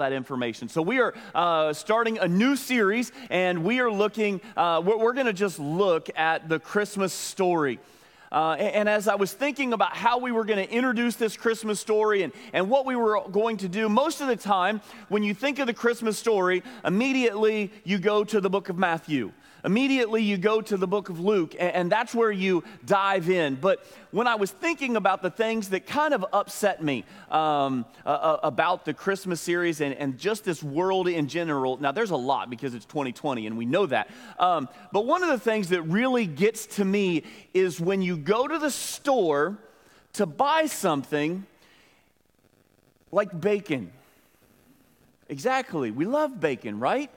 that information. So, we are uh, starting a new series, and we are looking, uh, we're, we're going to just look at the Christmas story. Uh, and, and, as I was thinking about how we were going to introduce this Christmas story and, and what we were going to do, most of the time, when you think of the Christmas story, immediately you go to the book of Matthew. Immediately, you go to the book of Luke, and, that's where you dive in. But when I was thinking about the things that kind of upset me um, uh, about the Christmas series and, and, just this world in general, now there's a lot because it's 2020 and we know that. Um, but one of the things that really gets to me is when you go to the store to buy something like bacon. Exactly. We love bacon, right?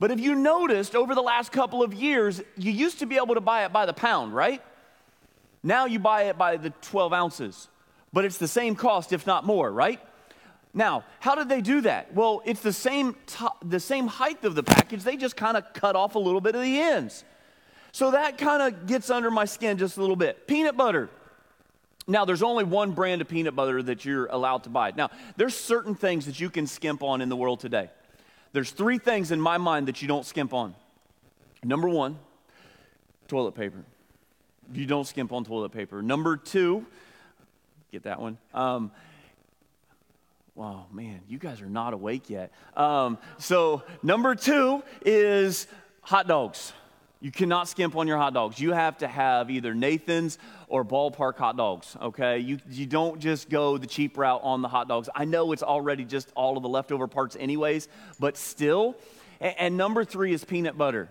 But if you noticed over the last couple of years, you used to be able to buy it by the pound, right? Now you buy it by the 12 ounces, but it's the same cost, if not more, right? Now, how did they do that? Well, it's the same, t- the same height of the package, they just kind of cut off a little bit of the ends. So that kind of gets under my skin just a little bit. Peanut butter. Now, there's only one brand of peanut butter that you're allowed to buy. Now, there's certain things that you can skimp on in the world today. There's three things in my mind that you don't skimp on. Number one, toilet paper. You don't skimp on toilet paper. Number two, get that one. Um, wow, man, you guys are not awake yet. Um, so, number two is hot dogs. You cannot skimp on your hot dogs. You have to have either Nathan's or ballpark hot dogs, okay? You, you don't just go the cheap route on the hot dogs. I know it's already just all of the leftover parts, anyways, but still. And, and number three is peanut butter,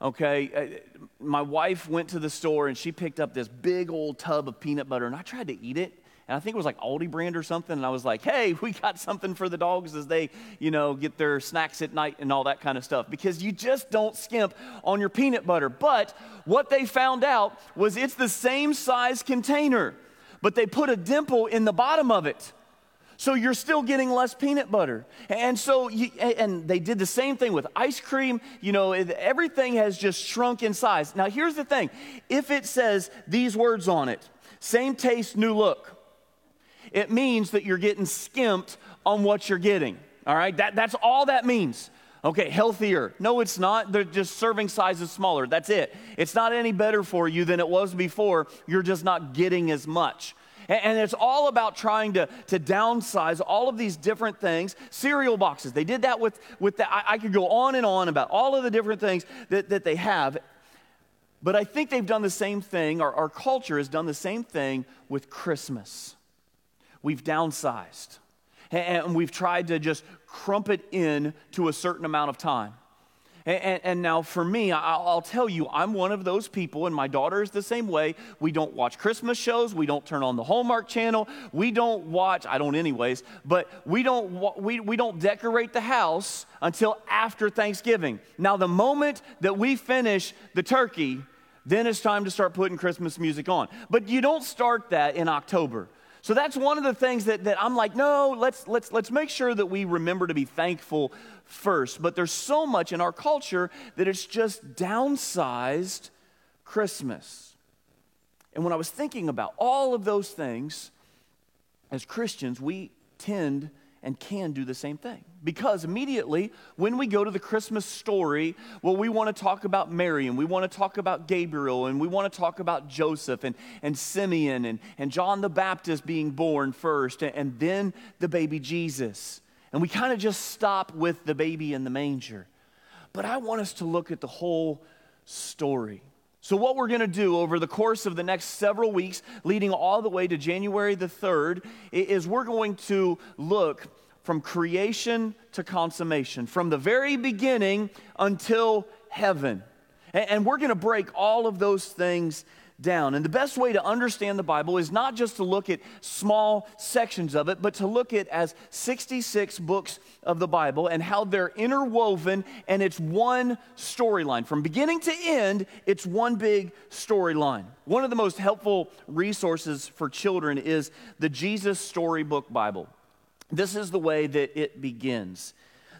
okay? Uh, my wife went to the store and she picked up this big old tub of peanut butter, and I tried to eat it and I think it was like Aldi brand or something. And I was like, hey, we got something for the dogs as they, you know, get their snacks at night and all that kind of stuff. Because you just don't skimp on your peanut butter. But what they found out was it's the same size container, but they put a dimple in the bottom of it. So you're still getting less peanut butter. And so, you, and they did the same thing with ice cream. You know, everything has just shrunk in size. Now, here's the thing if it says these words on it, same taste, new look, it means that you're getting skimped on what you're getting. All right? That, that's all that means. Okay, healthier. No, it's not. They're just serving sizes smaller. That's it. It's not any better for you than it was before. You're just not getting as much. And, it's all about trying to, to downsize all of these different things. Cereal boxes. They did that with, with the, I, I could go on and on about all of the different things that, that they have. But I think they've done the same thing, our, our culture has done the same thing with Christmas we've downsized and we've tried to just crump it in to a certain amount of time. And, and, now, for me, I'll, I'll, tell you, I'm one of those people, and my daughter is the same way. We don't watch Christmas shows. We don't turn on the Hallmark Channel. We don't watch, I don't, anyways, but we don't, we, we don't decorate the house until after Thanksgiving. Now, the moment that we finish the turkey, then it's time to start putting Christmas music on. But you don't start that in October. So that's one of the things that, that I'm like, no, let's, let's, let's make sure that we remember to be thankful first. But there's so much in our culture that it's just downsized Christmas. And when I was thinking about all of those things, as Christians, we tend and can do the same thing. Because immediately when we go to the Christmas story, well, we want to talk about Mary and we want to talk about Gabriel and we want to talk about Joseph and, and Simeon and, and John the Baptist being born first and, and then the baby Jesus. And we kind of just stop with the baby in the manger. But I want us to look at the whole story. So, what we're going to do over the course of the next several weeks, leading all the way to January the 3rd, is we're going to look from creation to consummation, from the very beginning until heaven. And we're going to break all of those things down. And the best way to understand the Bible is not just to look at small sections of it, but to look at as 66 books of the Bible and how they're interwoven and it's one storyline. From beginning to end, it's one big storyline. One of the most helpful resources for children is the Jesus Storybook Bible. This is the way that it begins.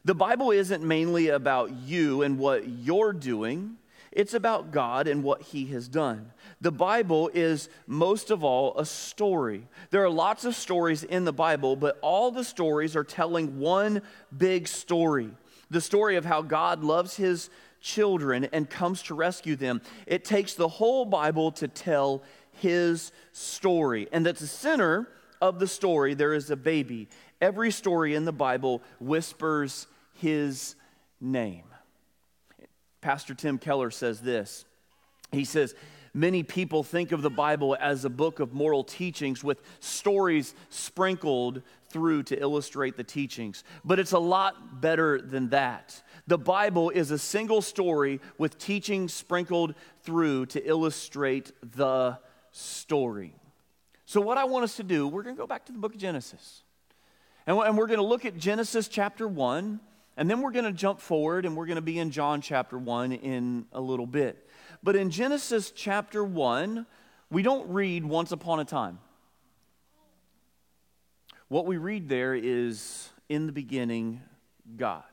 The Bible isn't mainly about you and what you're doing It's about God and what He has done. The Bible is most of all a story. There are lots of stories in the Bible, but all the stories are telling one big story the story of how God loves His children and comes to rescue them. It takes the whole Bible to tell His story. And at the center of the story, there is a baby. Every story in the Bible whispers His name. Pastor Tim Keller says this. He says, Many people think of the Bible as a book of moral teachings with stories sprinkled through to illustrate the teachings. But it's a lot better than that. The Bible is a single story with teachings sprinkled through to illustrate the story. So, what I want us to do, we're going to go back to the book of Genesis. And we're going to look at Genesis chapter 1 and then we're going to jump forward and we're going to be in John chapter 1 in a little bit. But in Genesis chapter 1, we don't read once upon a time. What we read there is in the beginning, God.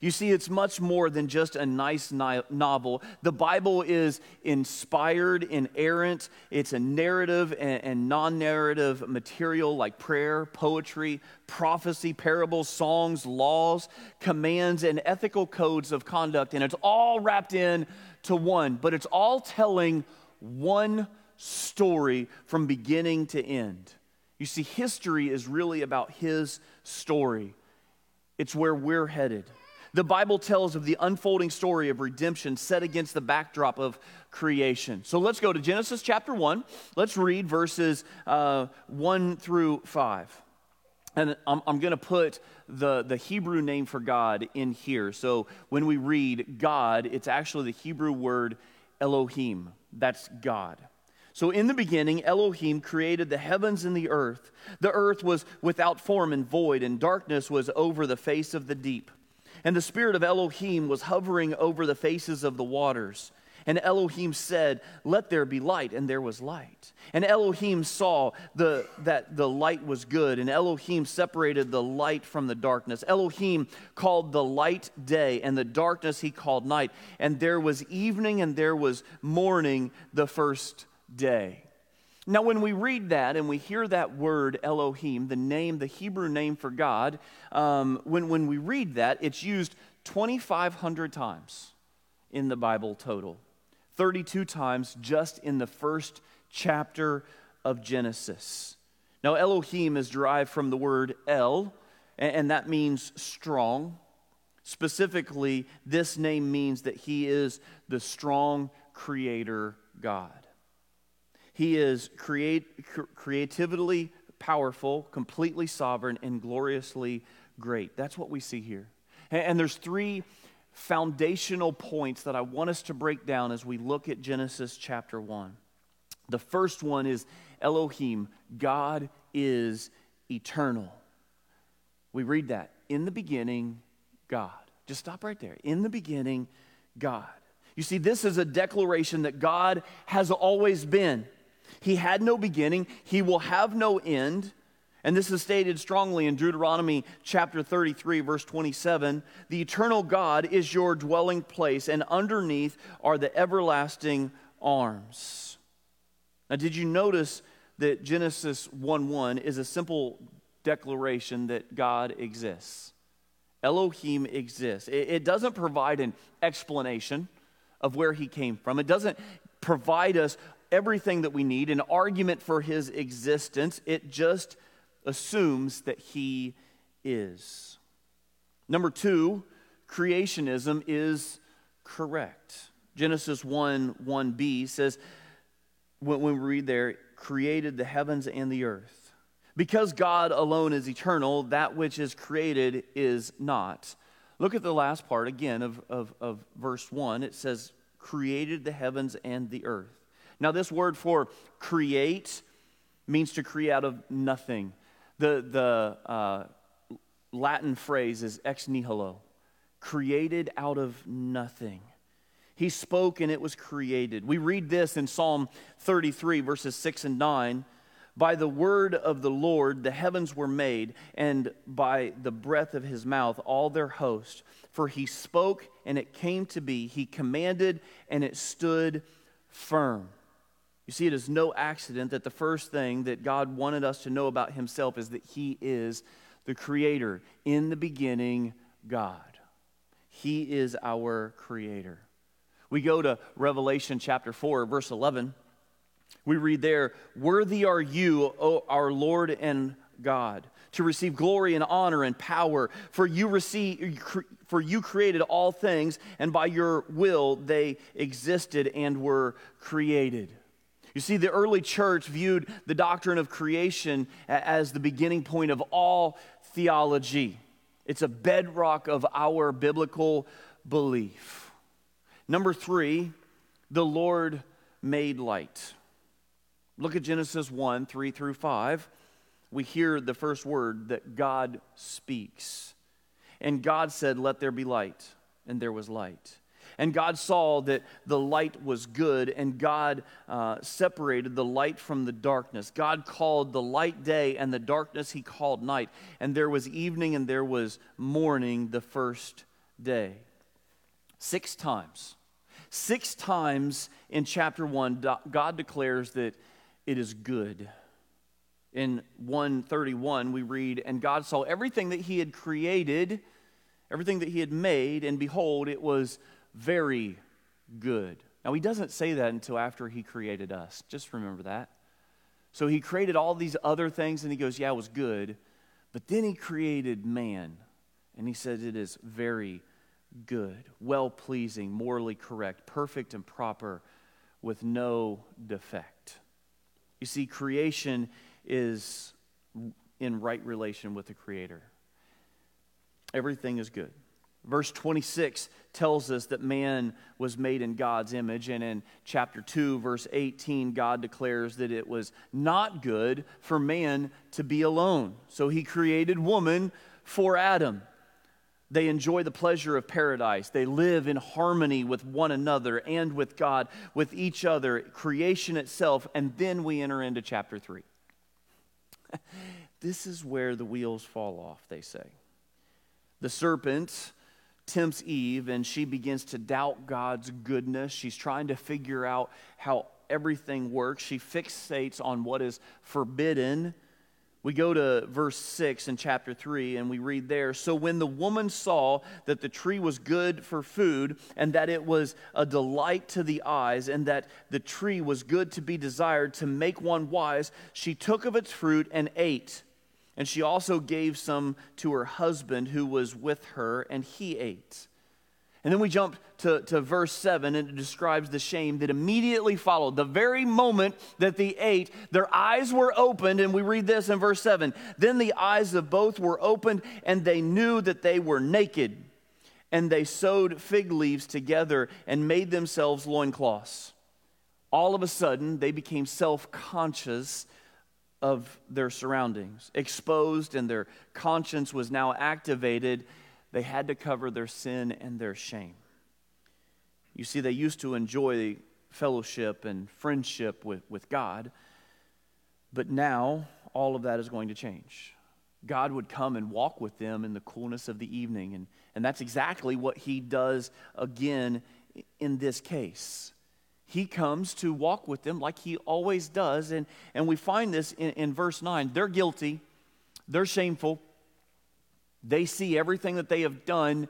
You see, it's much more than just a nice novel. The Bible is inspired, inerrant. It's a narrative and, non narrative material like prayer, poetry, prophecy, parables, songs, laws, commands, and ethical codes of conduct. And it's all wrapped in to one, but it's all telling one story from beginning to end. You see, history is really about his story, it's where we're headed. The Bible tells of the unfolding story of redemption set against the backdrop of creation. So let's go to Genesis chapter 1. Let's read verses uh, 1 through 5. And I'm, I'm going to put the, the Hebrew name for God in here. So when we read God, it's actually the Hebrew word Elohim. That's God. So in the beginning, Elohim created the heavens and the earth. The earth was without form and void, and darkness was over the face of the deep. And the Spirit of Elohim was hovering over the faces of the waters. And Elohim said, Let there be light, and there was light. And Elohim saw the, that the light was good, and Elohim separated the light from the darkness. Elohim called the light day, and the darkness he called night. And there was evening, and there was morning the first day. Now, when we read that and we hear that word Elohim, the name, the Hebrew name for God, um, when, when we read that, it's used 2,500 times in the Bible total, 32 times just in the first chapter of Genesis. Now, Elohim is derived from the word El, and that means strong. Specifically, this name means that he is the strong creator God. He is create, creatively powerful, completely sovereign, and gloriously great. That's what we see here. And, and there's three foundational points that I want us to break down as we look at Genesis chapter 1. The first one is Elohim, God is eternal. We read that. In the beginning, God. Just stop right there. In the beginning, God. You see, this is a declaration that God has always been. He had no beginning, he will have no end. And this is stated strongly in Deuteronomy chapter 33, verse 27. The eternal God is your dwelling place, and underneath are the everlasting arms. Now, did you notice that Genesis 1 1 is a simple declaration that God exists? Elohim exists. It, it doesn't provide an explanation of where he came from, it doesn't provide us everything that we need, an argument for his existence. It just assumes that he is. Number two, creationism is correct. Genesis 1 1b says, when, we read there, created the heavens and the earth. Because God alone is eternal, that which is created is not. Look at the last part again of, of, of verse 1. It says, created the heavens and the earth. Now, this word for create means to create out of nothing. The, the uh, Latin phrase is ex nihilo, created out of nothing. He spoke and it was created. We read this in Psalm 33, verses 6 and 9. By the word of the Lord the heavens were made, and by the breath of his mouth all their host. For he spoke, and it came to be. He commanded, and it stood firm. You see, it is no accident that the first thing that God wanted us to know about himself is that he is the creator. In the beginning, God. He is our creator. We go to Revelation chapter 4, verse 11. We read there, Worthy are you, O our Lord and God, to receive glory and honor and power, for you receive for you created all things, and by your will they existed and were created. You see, the early church viewed the doctrine of creation as the beginning point of all theology. It's a bedrock of our biblical belief. Number three, the Lord made light. Look at Genesis 1 3 through 5. We hear the first word that God speaks. And God said, Let there be light. And there was light. And God saw that the light was good, and God uh, separated the light from the darkness. God called the light day, and the darkness he called night. And there was evening, and there was morning the first day. Six times. Six times in chapter 1, God declares that it is good. In 131, we read, And God saw everything that He had created, everything that He had made, and behold, it was very good. Now, He doesn't say that until after He created us. Just remember that. So He created all these other things, and He goes, Yeah, it was good. But then He created man, and He says It is very good, well pleasing, morally correct, perfect and proper, with no defect. You see, creation is in right relation with the Creator. Everything is good. Verse 26 tells us that man was made in God's image. And in chapter 2, verse 18, God declares that it was not good for man to be alone. So he created woman for Adam. They enjoy the pleasure of paradise. They live in harmony with one another and with God, with each other, creation itself. And then we enter into chapter 3. this is where the wheels fall off, they say. The serpent tempts Eve, and she begins to doubt God's goodness. She's trying to figure out how everything works. She fixates on what is forbidden we go to verse 6 in chapter 3 and we read there So when the woman saw that the tree was good for food, and that it was a delight to the eyes, and that the tree was good to be desired to make one wise, she took of its fruit and ate. And she also gave some to her husband who was with her, and he ate. And then we jump to, to verse 7, and it describes the shame that immediately followed. The very moment that they ate, their eyes were opened, and we read this in verse 7 Then the eyes of both were opened, and they knew that they were naked. And they sewed fig leaves together and made themselves loincloths. All of a sudden, they became self conscious of their surroundings, exposed, and their conscience was now activated they had to cover their sin and their shame. You see, they used to enjoy fellowship and friendship with, with God, but now all of that is going to change. God would come and walk with them in the coolness of the evening, and, and that's exactly what he does again in this case. He comes to walk with them like he always does, and, and we find this in, in verse 9. They're guilty, they're shameful, they see everything that they have done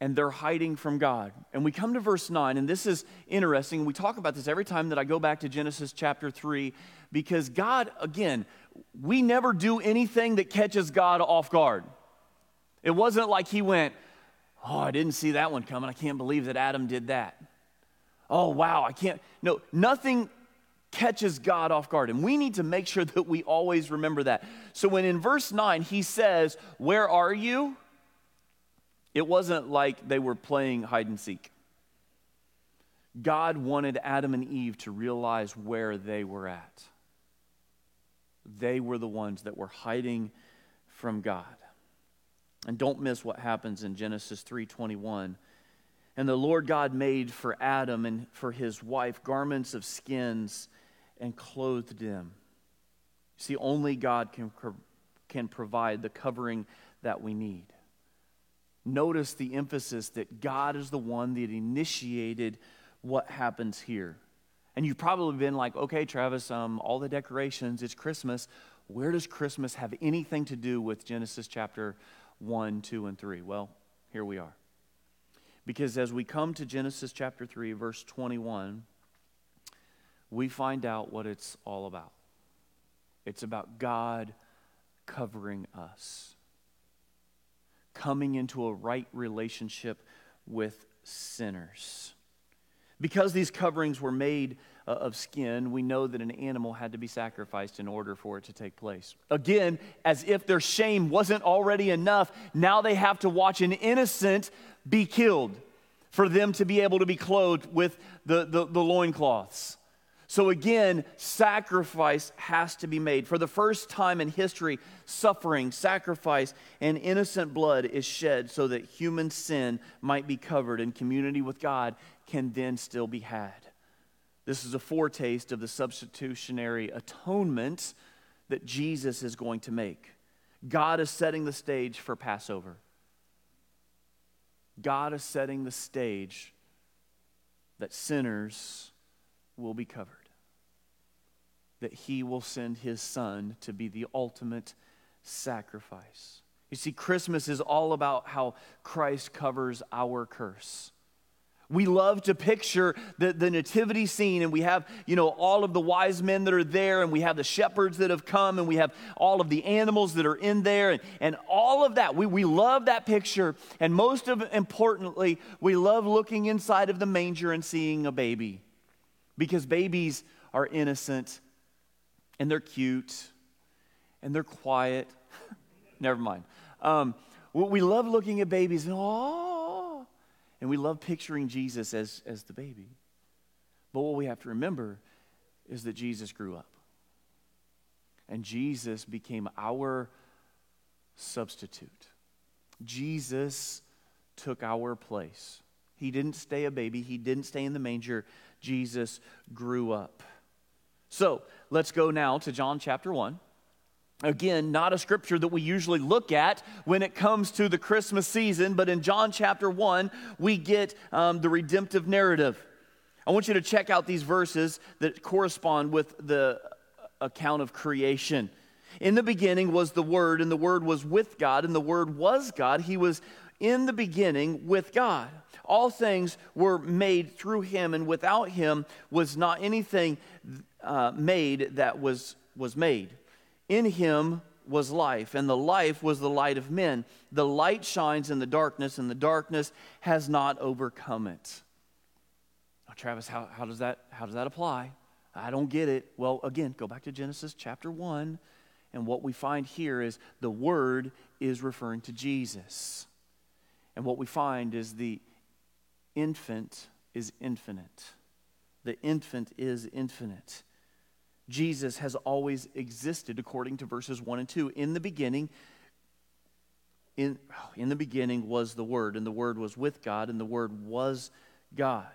and they're hiding from God. And we come to verse 9, and this is interesting. We talk about this every time that I go back to Genesis chapter 3, because God, again, we never do anything that catches God off guard. It wasn't like He went, Oh, I didn't see that one coming. I can't believe that Adam did that. Oh, wow, I can't. No, nothing catches God off guard. And we need to make sure that we always remember that. So when in verse 9 he says, Where are you? It wasn't like they were playing hide and seek. God wanted Adam and Eve to realize where they were at. They were the ones that were hiding from God. And don't miss what happens in Genesis 3:21. And the Lord God made for Adam and for his wife garments of skins and clothed them. See, only God can, can provide the covering that we need. Notice the emphasis that God is the one that initiated what happens here. And you've probably been like, okay, Travis, um, all the decorations, it's Christmas. Where does Christmas have anything to do with Genesis chapter 1, 2, and 3? Well, here we are. Because as we come to Genesis chapter 3, verse 21, we find out what it's all about. It's about God covering us, coming into a right relationship with sinners. Because these coverings were made uh, of skin, we know that an animal had to be sacrificed in order for it to take place. Again, as if their shame wasn't already enough, now they have to watch an innocent be killed for them to be able to be clothed with the, the, the loincloths. So again, sacrifice has to be made. For the first time in history, suffering, sacrifice, and innocent blood is shed so that human sin might be covered and community with God can then still be had. This is a foretaste of the substitutionary atonement that Jesus is going to make. God is setting the stage for Passover. God is setting the stage that sinners will be covered that he will send his son to be the ultimate sacrifice. You see, Christmas is all about how Christ covers our curse. We love to picture the, the nativity scene, and we have, you know, all of the wise men that are there, and we have the shepherds that have come, and we have all of the animals that are in there, and, and all of that. We, we love that picture. And most of importantly, we love looking inside of the manger and seeing a baby because babies are innocent and they're cute and they're quiet. Never mind. Um, we love looking at babies and oh, and we love picturing Jesus as, as the baby. But what we have to remember is that Jesus grew up. And Jesus became our substitute. Jesus took our place. He didn't stay a baby, he didn't stay in the manger. Jesus grew up. So let's go now to John chapter 1. Again, not a scripture that we usually look at when it comes to the Christmas season, but in John chapter 1, we get um, the redemptive narrative. I want you to check out these verses that correspond with the account of creation. In the beginning was the Word, and the Word was with God, and the Word was God. He was in the beginning with God. All things were made through him, and without him was not anything uh, made that was, was made. In him was life, and the life was the light of men. The light shines in the darkness, and the darkness has not overcome it. Now, Travis, how, how, does that, how does that apply? I don't get it. Well, again, go back to Genesis chapter 1, and what we find here is the Word is referring to Jesus. And what we find is the infant is infinite. The infant is infinite. Jesus has always existed according to verses 1 and 2. In the beginning, in, oh, in the beginning was the Word, and the Word was with God, and the Word was God.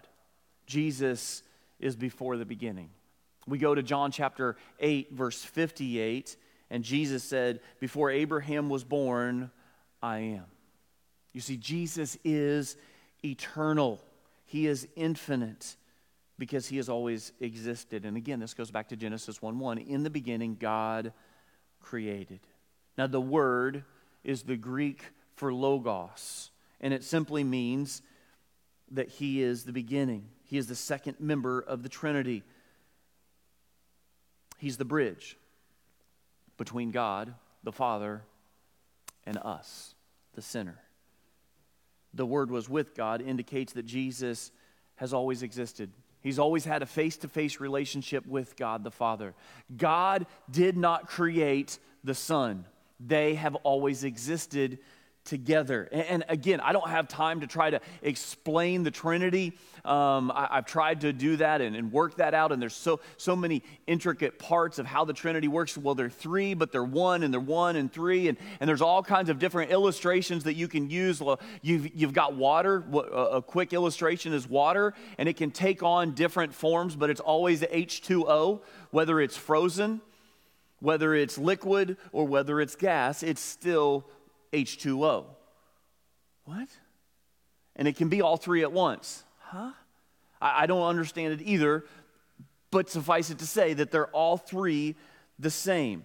Jesus is before the beginning. We go to John chapter 8, verse 58, and Jesus said, Before Abraham was born, I am. You see, Jesus is eternal, He is infinite because He has always existed. And again, this goes back to Genesis 1 1. In the beginning, God created. Now, the word is the Greek for logos, and it simply means that He is the beginning. He is the second member of the Trinity. He's the bridge between God, the Father, and us, the sinner the Word was with God indicates that Jesus has always existed. He's always had a face to face relationship with God the Father. God did not create the Son, they have always existed together. And, again, I don't have time to try to explain the Trinity. Um, I, have tried to do that and, and, work that out, and there's so, so many intricate parts of how the Trinity works. Well, they're three, but they're one, and they're one and three, and, and there's all kinds of different illustrations that you can use. You've, you've got water. A quick illustration is water, and it can take on different forms, but it's always H2O, whether it's frozen Whether it's liquid or whether it's gas, it's still H2O. What? And it can be all three at once. Huh? I, I don't understand it either, but suffice it to say that they're all three the same.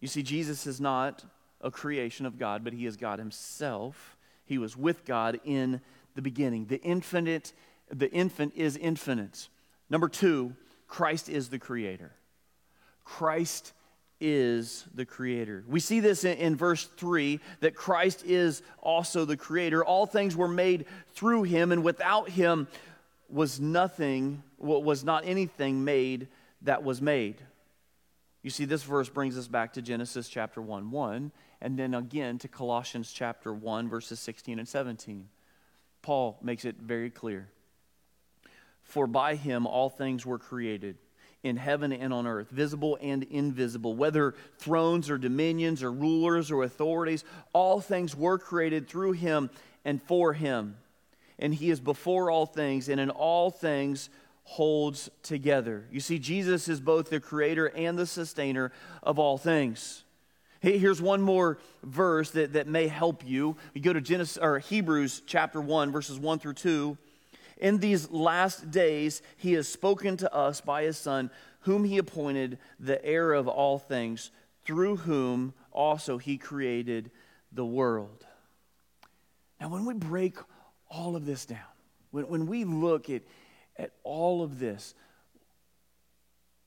You see, Jesus is not a creation of God, but he is God himself. He was with God in the beginning. The infinite, the infant is infinite. Number two, Christ is the creator. Christ is the creator. We see this in, in, verse 3 that Christ is also the creator. All things were made through him, and without him was nothing, was not anything made that was made. You see, this verse brings us back to Genesis chapter 1 1, and then again to Colossians chapter 1, verses 16 and 17. Paul makes it very clear. For by him all things were created in heaven and on earth, visible and invisible, whether thrones or dominions or rulers or authorities, all things were created through him and for him. And he is before all things, and in all things holds together. You see, Jesus is both the creator and the sustainer of all things. Here's one more verse that, that may help you. You go to Genesis or Hebrews chapter 1, verses 1 through 2. In these last days, he has spoken to us by his Son, whom he appointed the heir of all things, through whom also he created the world. Now, when we break all of this down, when, when we look at, at all of this,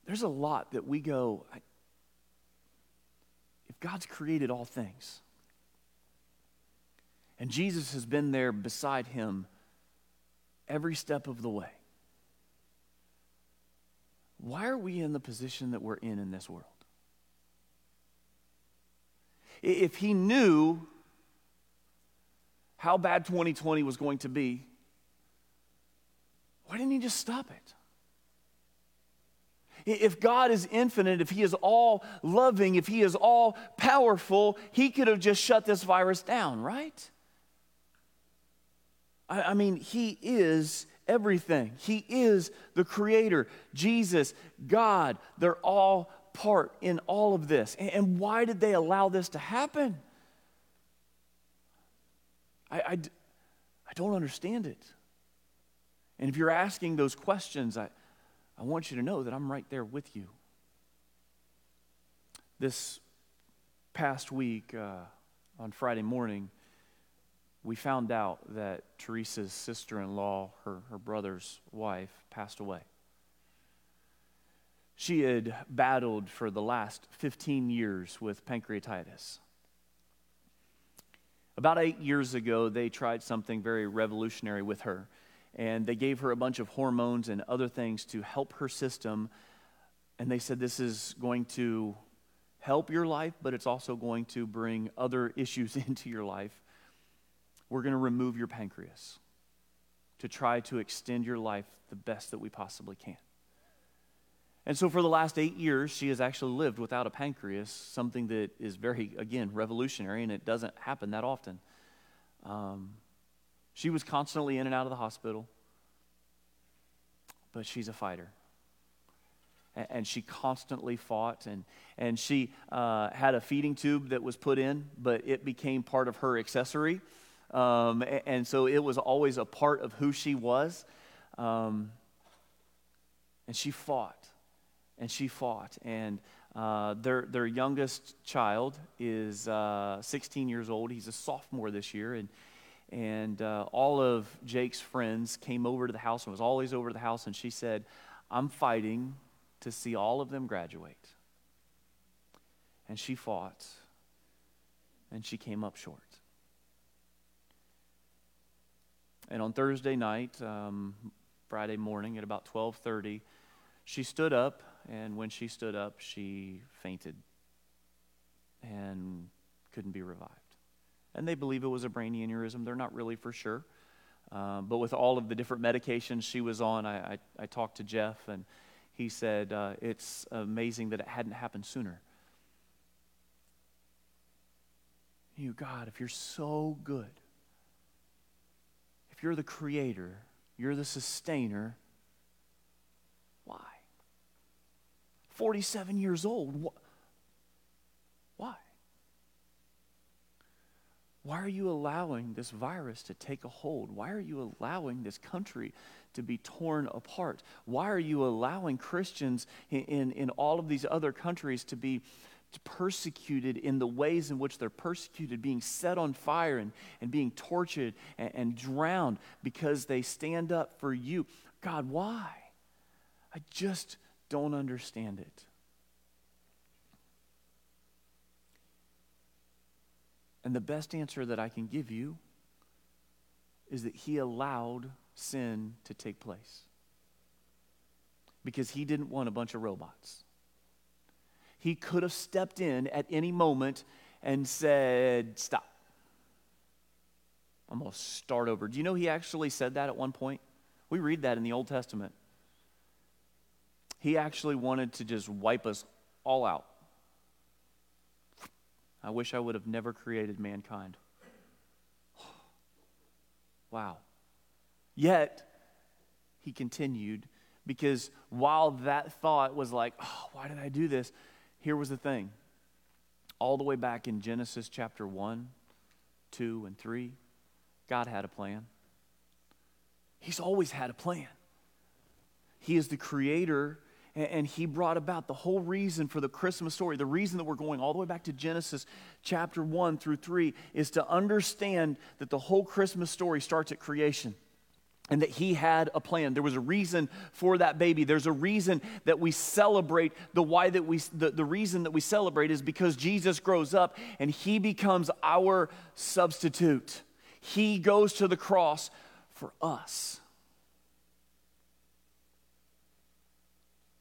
there's a lot that we go, if God's created all things, and Jesus has been there beside him every step of the way. Why are we in the position that we're in in this world? If he knew how bad 2020 was going to be, why didn't he just stop it? If God is infinite, if He is all loving, if He is all powerful, He could have just shut this virus down, right? I, I mean, He is everything. He is the Creator. Jesus, God, they're all part in all of this. And, and why did they allow this to happen? I, I, I don't understand it. And if you're asking those questions, I, I want you to know that I'm right there with you. This past week, uh, on Friday morning, we found out that Teresa's sister in law, her, her brother's wife, passed away. She had battled for the last 15 years with pancreatitis. About eight years ago, they tried something very revolutionary with her, and they gave her a bunch of hormones and other things to help her system. And they said, This is going to help your life, but it's also going to bring other issues into your life we're going to remove your pancreas to try to extend your life the best that we possibly can. And so, for the last eight years, she has actually lived without a pancreas, something that is very, again, revolutionary, and it doesn't happen that often. Um, she was constantly in and out of the hospital, but she's a fighter. And, she constantly fought, and, and she uh, had a feeding tube that was put in, but it became part of her accessory. Um, and so it was always a part of who she was. Um, and she fought, and she fought. And uh, their, their youngest child is uh, 16 years old. He's a sophomore this year. And, and uh, all of Jake's friends came over to the house and was always over to the house. And she said, I'm fighting to see all of them graduate. And she fought, and she came up short. And on Thursday night, um, Friday morning at about 12:30, she stood up, and when she stood up, she fainted and couldn't be revived. And they believe it was a brain aneurysm. They're not really for sure. Um, but with all of the different medications she was on, I, I, I talked to Jeff, and he said uh, it's amazing that it hadn't happened sooner. You, God, if you're so good, you're the creator, you're the sustainer, why? 47 years old. Why? Why are you allowing this virus to take a hold? Why are you allowing this country to be torn apart? Why are you allowing Christians in, in, in all of these other countries to be persecuted in the ways in which they're persecuted, being set on fire and, and being tortured and, and drowned because they stand up for you? God, why? I just don't understand it. And the best answer that I can give you is that He allowed sin to take place because He didn't want a bunch of robots. He could have stepped in at any moment and said, Stop. I'm going to start over. Do you know He actually said that at one point? We read that in the Old Testament. He actually wanted to just wipe us all out. I wish I would have never created mankind. wow. Yet, he continued because while that thought was like, oh, why did I do this? Here was the thing. All the way back in Genesis chapter 1, 2, and 3, God had a plan. He's always had a plan. He is the creator and he brought about the whole reason for the Christmas story. The reason that we're going all the way back to Genesis chapter 1 through 3 is to understand that the whole Christmas story starts at creation and that he had a plan there was a reason for that baby there's a reason that we celebrate the why that we the, the reason that we celebrate is because jesus grows up and he becomes our substitute he goes to the cross for us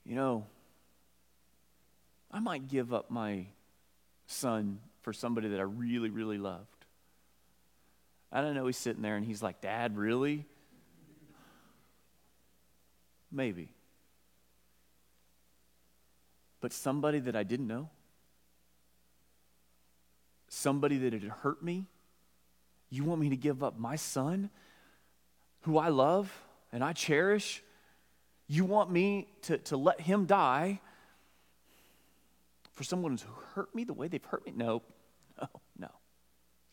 you know, I might give up my son for somebody that I really, really loved. I don't know, he's sitting there and he's like, Dad, really? Maybe. But somebody that I didn't know, somebody that had hurt me, you want me to give up my son, who I love and I cherish, you want me to, to let him die for someone who hurt me the way they've hurt me? No, no, oh, no.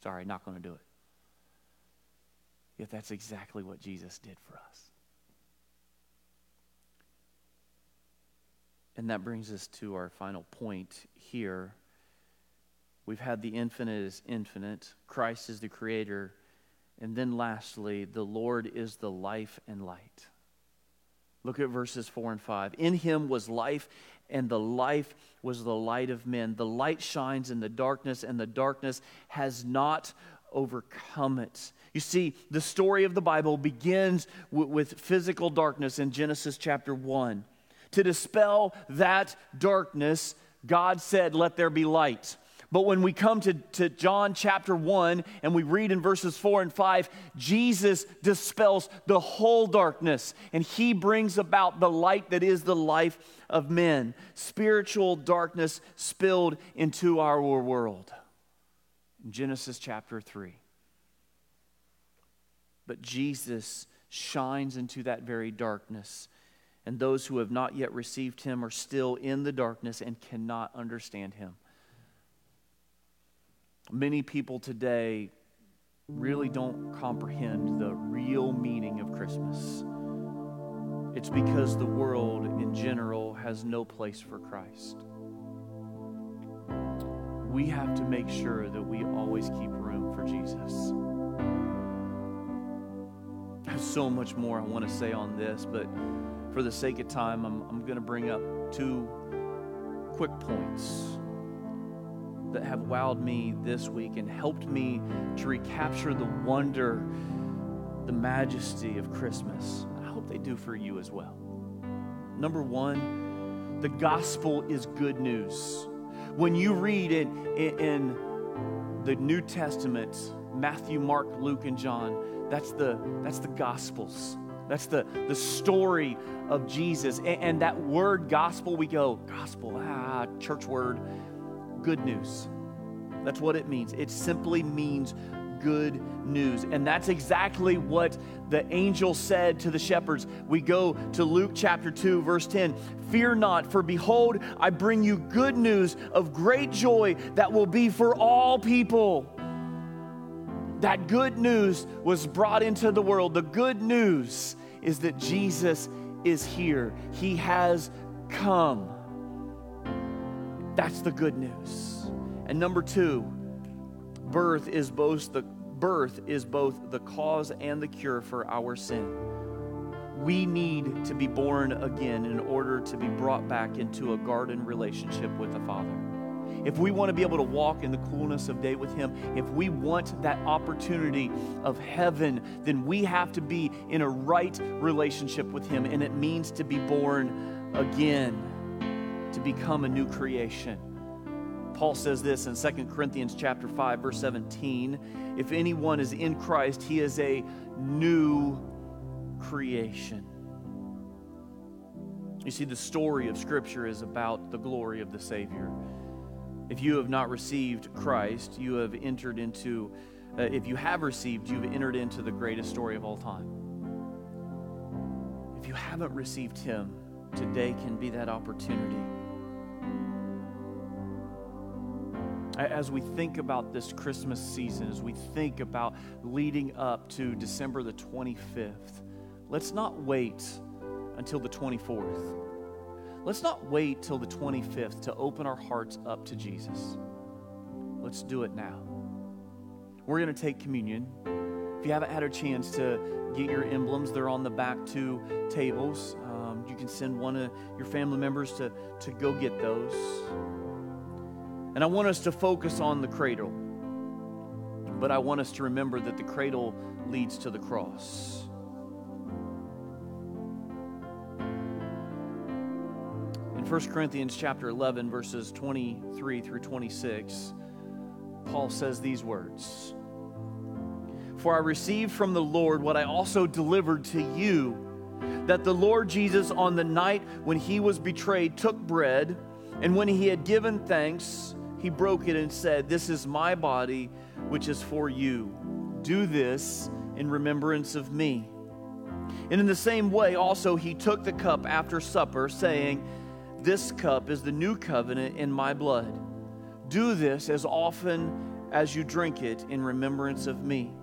Sorry, not going to do it. Yet that's exactly what Jesus did for us. And that brings us to our final point here. We've had the infinite is infinite, Christ is the creator, and then lastly, the Lord is the life and light. Look at verses 4 and 5. In him was life, and the life was the light of men. The light shines in the darkness, and the darkness has not overcome it. You see, the story of the Bible begins with, with physical darkness in Genesis chapter 1. To dispel that darkness, God said, Let there be light. But when we come to, to John chapter 1 and we read in verses 4 and 5, Jesus dispels the whole darkness and he brings about the light that is the life of men. Spiritual darkness spilled into our world. Genesis chapter 3. But Jesus shines into that very darkness. And those who have not yet received him are still in the darkness and cannot understand him. Many people today really don't comprehend the real meaning of Christmas. It's because the world in general has no place for Christ. We have to make sure that we always keep room for Jesus. There's so much more I want to say on this, but for the sake of time, I'm, I'm going to bring up two quick points that have wowed me this week and helped me to recapture the wonder, the majesty of Christmas. I hope they do for you as well. Number one, the gospel is good news. When you read it in, in the New Testament, Matthew, Mark, Luke, and John, that's the, that's the gospels. That's the, the story of Jesus. And, and, that word gospel, we go, gospel, ah, church word good news. That's what it means. It simply means good news. And that's exactly what the angel said to the shepherds. We go to Luke chapter 2, verse 10 Fear not, for behold, I bring you good news of great joy that will be for all people. That good news was brought into the world. The good news is that Jesus is here, He has come. That's the good news. And number two, birth is both the birth is both the cause and the cure for our sin. We need to be born again in order to be brought back into a garden relationship with the Father. If we want to be able to walk in the coolness of day with Him, if we want that opportunity of heaven, then we have to be in a right relationship with Him. And it means to be born again, to become a new creation. Paul says this in 2 Corinthians chapter 5 verse 17, if anyone is in Christ, he is a new creation. You see the story of scripture is about the glory of the Savior. If you have not received Christ, you have entered into uh, if you have received, you've entered into the greatest story of all time. If you haven't received him, today can be that opportunity as we think about this Christmas season, as we think about leading up to December the 25th, let's not wait until the 24th. Let's not wait till the 25th to open our hearts up to Jesus. Let's do it now. We're going to take communion. If you haven't had a chance to get your emblems, they're on the back two tables. Um, you can send one of your family members to, to go get those. And I want us to focus on the cradle. But I want us to remember that the cradle leads to the cross. 1 Corinthians chapter 11 verses 23 through 26, Paul says these words. For I received from the Lord what I also delivered to you that the Lord Jesus, on the night when he was betrayed, took bread, and when he had given thanks, he broke it and said, This is my body, which is for you. Do this in remembrance of me. And in the same way, also, he took the cup after supper, saying, This cup is the new covenant in my blood. Do this as often as you drink it in remembrance of me.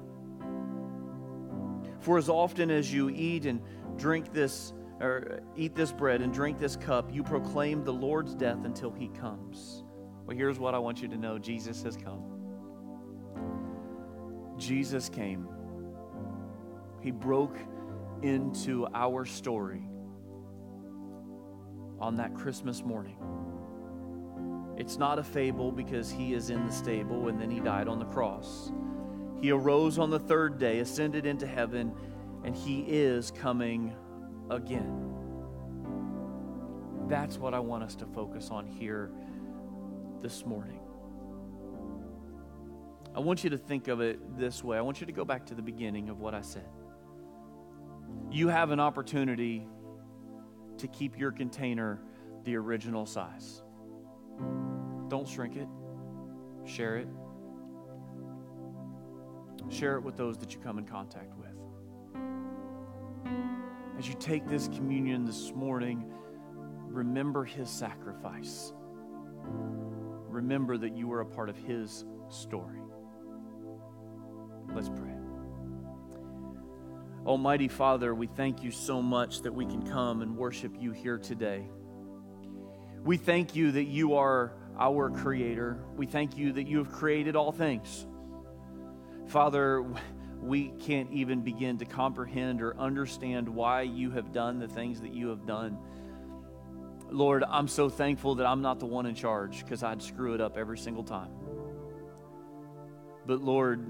For as often as you eat and drink this, or eat this bread and drink this cup, you proclaim the Lord's death until he comes. Well, here's what I want you to know Jesus has come. Jesus came. He broke into our story on that Christmas morning. It's not a fable because he is in the stable and then he died on the cross. He arose on the third day, ascended into heaven, and he is coming again. That's what I want us to focus on here this morning. I want you to think of it this way. I want you to go back to the beginning of what I said. You have an opportunity to keep your container the original size. Don't shrink it, share it. Share it with those that you come in contact with. As you take this communion this morning, remember his sacrifice remember that you were a part of His story. Let's pray. Almighty Father, we thank you so much that we can come and worship you here today. We thank you that you are our creator. We thank you that you have created all things. Father, we can't even begin to comprehend or understand why you have done the things that you have done. Lord, I'm so thankful that I'm not the one in charge because I'd screw it up every single time. But Lord,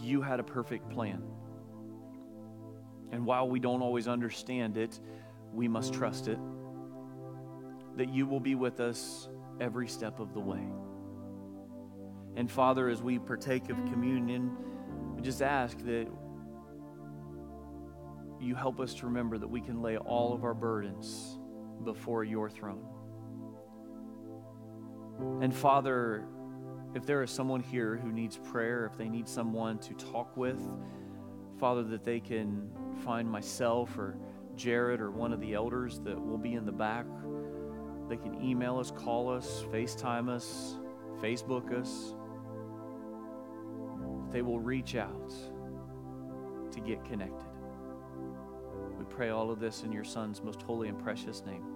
you had a perfect plan. And while we don't always understand it, we must trust it that you will be with us every step of the way. And Father, as we partake of communion, we just ask that you help us to remember that we can lay all of our burdens before your throne. And Father, if there is someone here who needs prayer, if they need someone to talk with, Father, that they can find myself or Jared or one of the elders that will be in the back. They can email us, call us, FaceTime us, Facebook us. They will reach out to get connected. We pray all of this in your Son's most holy and precious name.